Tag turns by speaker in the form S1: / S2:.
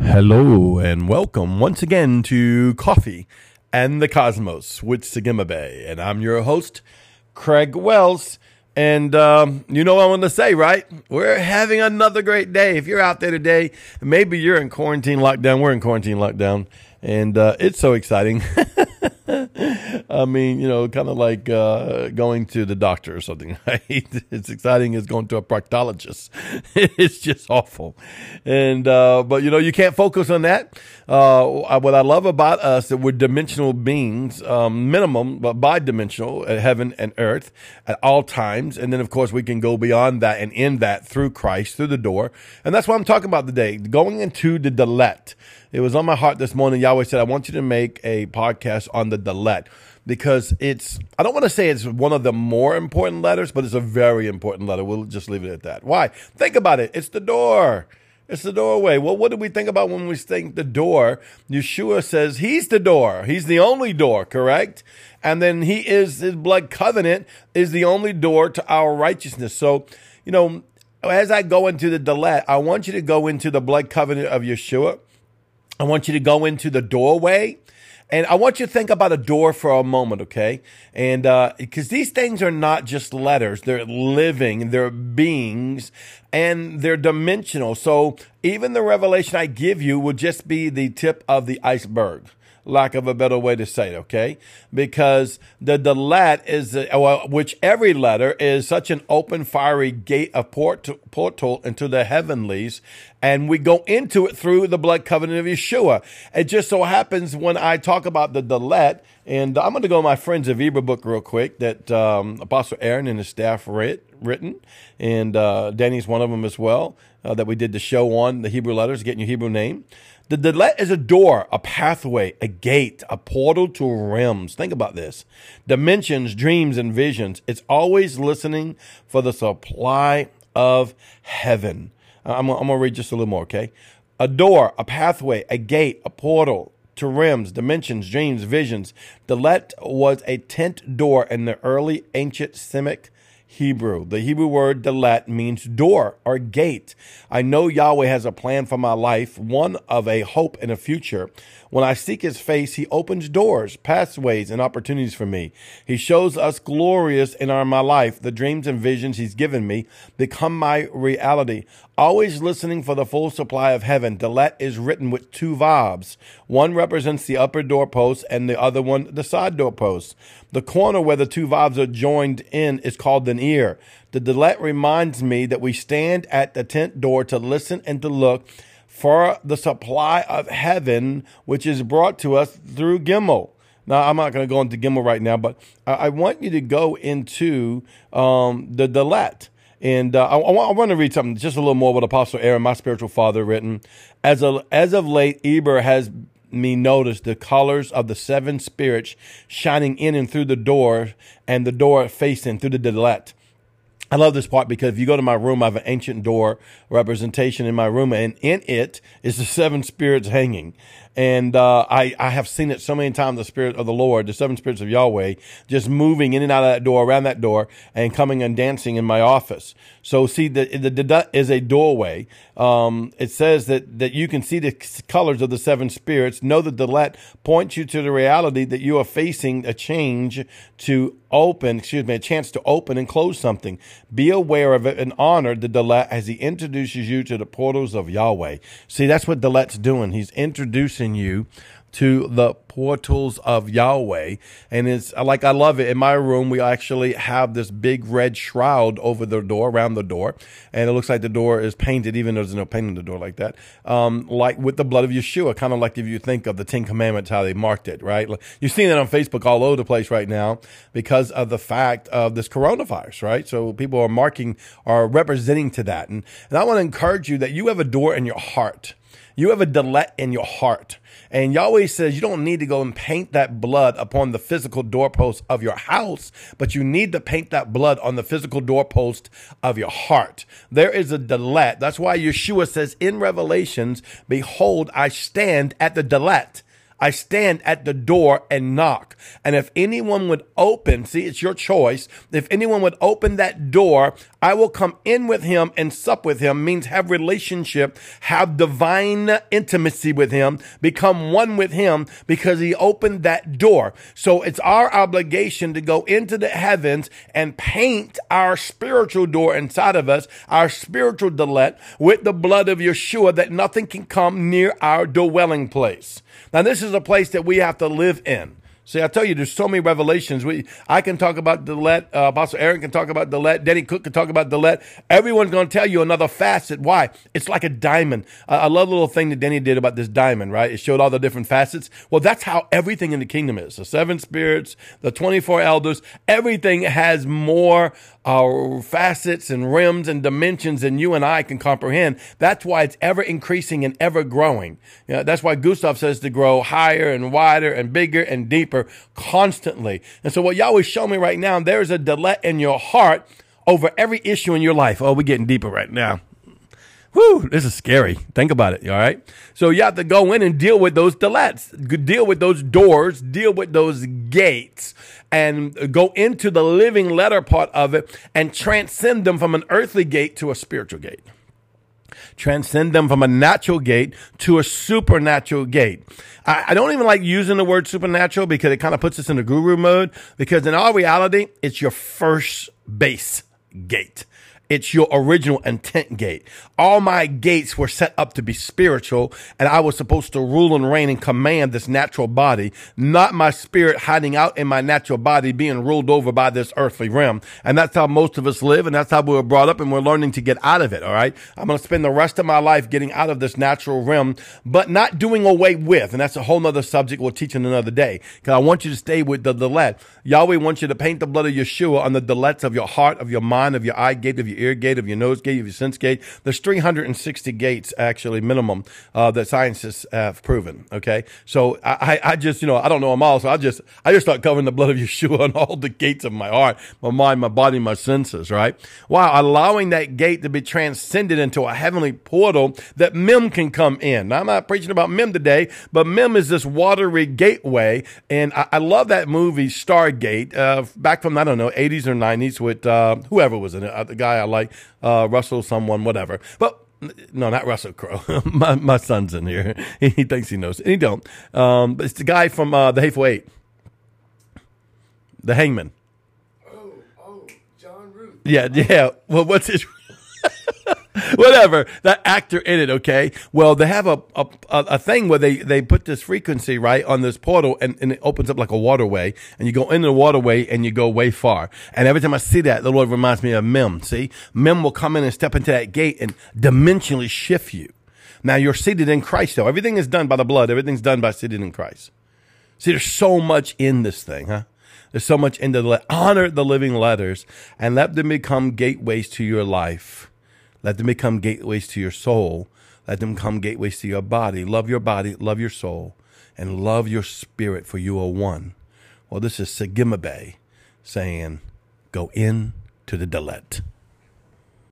S1: Hello and welcome once again to Coffee and the Cosmos with Sagima Bay. And I'm your host, Craig Wells. And um, you know what I want to say, right? We're having another great day. If you're out there today, maybe you're in quarantine lockdown. We're in quarantine lockdown. And uh, it's so exciting. I mean, you know, kind of like uh, going to the doctor or something, right? It's exciting as going to a proctologist. it's just awful. And, uh, but you know, you can't focus on that. Uh, what I love about us that we're dimensional beings, um, minimum, but bi-dimensional at heaven and earth at all times. And then, of course, we can go beyond that and in that through Christ, through the door. And that's what I'm talking about today, going into the Dalet. It was on my heart this morning. Yahweh said, I want you to make a podcast on the Dalet because it's, I don't want to say it's one of the more important letters, but it's a very important letter. We'll just leave it at that. Why? Think about it. It's the door. It's the doorway. Well, what do we think about when we think the door? Yeshua says he's the door. He's the only door, correct? And then he is, his blood covenant is the only door to our righteousness. So, you know, as I go into the Dalet, I want you to go into the blood covenant of Yeshua. I want you to go into the doorway. And I want you to think about a door for a moment, okay? And because uh, these things are not just letters, they're living, they're beings, and they're dimensional. So even the revelation I give you will just be the tip of the iceberg lack of a better way to say it, okay? Because the Dalet is, well, which every letter is such an open, fiery gate of port, portal into the heavenlies, and we go into it through the blood covenant of Yeshua. It just so happens when I talk about the Dalet, and I'm going to go my Friends of Hebrew book real quick that um, Apostle Aaron and his staff writ, written, and uh, Danny's one of them as well, uh, that we did the show on the Hebrew letters, getting your Hebrew name. The Dalet is a door, a pathway, a gate, a portal to realms. Think about this. Dimensions, dreams, and visions. It's always listening for the supply of heaven. Uh, I'm, I'm going to read just a little more, okay? A door, a pathway, a gate, a portal to realms, dimensions, dreams, visions. Dalet was a tent door in the early ancient Semitic Hebrew. The Hebrew word dalet means door or gate. I know Yahweh has a plan for my life, one of a hope and a future. When I seek his face, he opens doors, pathways, and opportunities for me. He shows us glorious in our my life. The dreams and visions he's given me become my reality. Always listening for the full supply of heaven. Dalet is written with two vobs. One represents the upper doorpost and the other one the side doorpost. The corner where the two vobs are joined in is called an ear. The Dalet reminds me that we stand at the tent door to listen and to look for the supply of heaven, which is brought to us through Gimel. Now, I'm not going to go into Gimel right now, but I, want you to go into um, the Dalet. And uh, I, I, want to read something, just a little more what Apostle Aaron, my spiritual father, written. As, a, as of late, Eber has me notice the colors of the seven spirits shining in and through the door and the door facing through the Dalet. I love this part because if you go to my room, I have an ancient door representation in my room, and in it is the seven spirits hanging. And uh, I, I have seen it so many times the Spirit of the Lord, the seven spirits of Yahweh, just moving in and out of that door, around that door, and coming and dancing in my office. So, see, the, the, the is a doorway. Um, it says that, that you can see the colors of the seven spirits. Know that the let points you to the reality that you are facing a change to open, excuse me, a chance to open and close something. Be aware of it and honor the Dalet as he introduces you to the portals of Yahweh. See, that's what Dalet's doing. He's introducing you to the portals of Yahweh. And it's like, I love it. In my room, we actually have this big red shroud over the door, around the door. And it looks like the door is painted, even though there's no paint on the door like that. Um, like with the blood of Yeshua, kind of like if you think of the Ten Commandments, how they marked it, right? You're seeing it on Facebook all over the place right now because of the fact of this coronavirus, right? So people are marking, are representing to that. And, and I want to encourage you that you have a door in your heart you have a Dalet in your heart. And Yahweh says you don't need to go and paint that blood upon the physical doorpost of your house, but you need to paint that blood on the physical doorpost of your heart. There is a Dalet. That's why Yeshua says in Revelations, Behold, I stand at the Dalet I stand at the door and knock. And if anyone would open, see, it's your choice. If anyone would open that door, I will come in with him and sup with him, means have relationship, have divine intimacy with him, become one with him because he opened that door. So it's our obligation to go into the heavens and paint our spiritual door inside of us, our spiritual delet with the blood of Yeshua that nothing can come near our dwelling place. Now, this is a place that we have to live in. See, I tell you, there's so many revelations. We, I can talk about Delet. Uh, Apostle Aaron can talk about Delet. Denny Cook can talk about Delet. Everyone's going to tell you another facet. Why? It's like a diamond. I love the little thing that Denny did about this diamond, right? It showed all the different facets. Well, that's how everything in the kingdom is. The seven spirits, the 24 elders, everything has more uh, facets and rims and dimensions than you and I can comprehend. That's why it's ever increasing and ever growing. You know, that's why Gustav says to grow higher and wider and bigger and deeper constantly. And so what Yahweh showed me right now, there's a delet in your heart over every issue in your life. Oh, we're getting deeper right now. Whew, this is scary. Think about it. All right. So you have to go in and deal with those delets, deal with those doors, deal with those gates, and go into the living letter part of it and transcend them from an earthly gate to a spiritual gate transcend them from a natural gate to a supernatural gate. I, I, don't even like using the word supernatural because it kind of puts us in the guru mode because in all reality, it's your first base gate. It's your original intent gate. All my gates were set up to be spiritual, and I was supposed to rule and reign and command this natural body, not my spirit hiding out in my natural body being ruled over by this earthly realm. And that's how most of us live, and that's how we were brought up, and we're learning to get out of it, all right? I'm going to spend the rest of my life getting out of this natural realm, but not doing away with. And that's a whole nother subject we'll teach in another day, because I want you to stay with the delet. Yahweh wants you to paint the blood of Yeshua on the delets of your heart, of your mind, of your eye gate, of your ear gate, of your nose gate, of your sense gate. There's 360 gates actually minimum uh, that scientists have proven. Okay, so I, I just you know I don't know them all, so I just I just start covering the blood of Yeshua on all the gates of my heart, my mind, my body, my senses. Right? Wow, allowing that gate to be transcended into a heavenly portal that Mem can come in. Now I'm not preaching about Mem today, but Mem is this watery gateway, and I, I love that movie Stargate uh, back from I don't know 80s or 90s with uh, whoever was in it, uh, the guy I like uh, Russell, someone, whatever. But no, not Russell Crowe. my my son's in here. He, he thinks he knows, and he don't. Um, but it's the guy from uh, the Hateful Eight, the Hangman.
S2: Oh, oh, John Ruth.
S1: Yeah, yeah. Well, what's his? whatever. That actor in it okay? Well they have a, a a thing where they they put this frequency right on this portal and, and it opens up like a waterway and you go into the waterway and you go way far. And every time i see that the lord reminds me of mem see? Mem will come in and step into that gate and dimensionally shift you. Now you're seated in christ though. Everything is done by the blood. Everything's done by seated in christ. See there's so much in this thing huh? There's so much in the honor the living letters and let them become gateways to your life let them become gateways to your soul. Let them come gateways to your body. Love your body, love your soul, and love your spirit, for you are one. Well, this is Segimabe saying, go in to the Delet.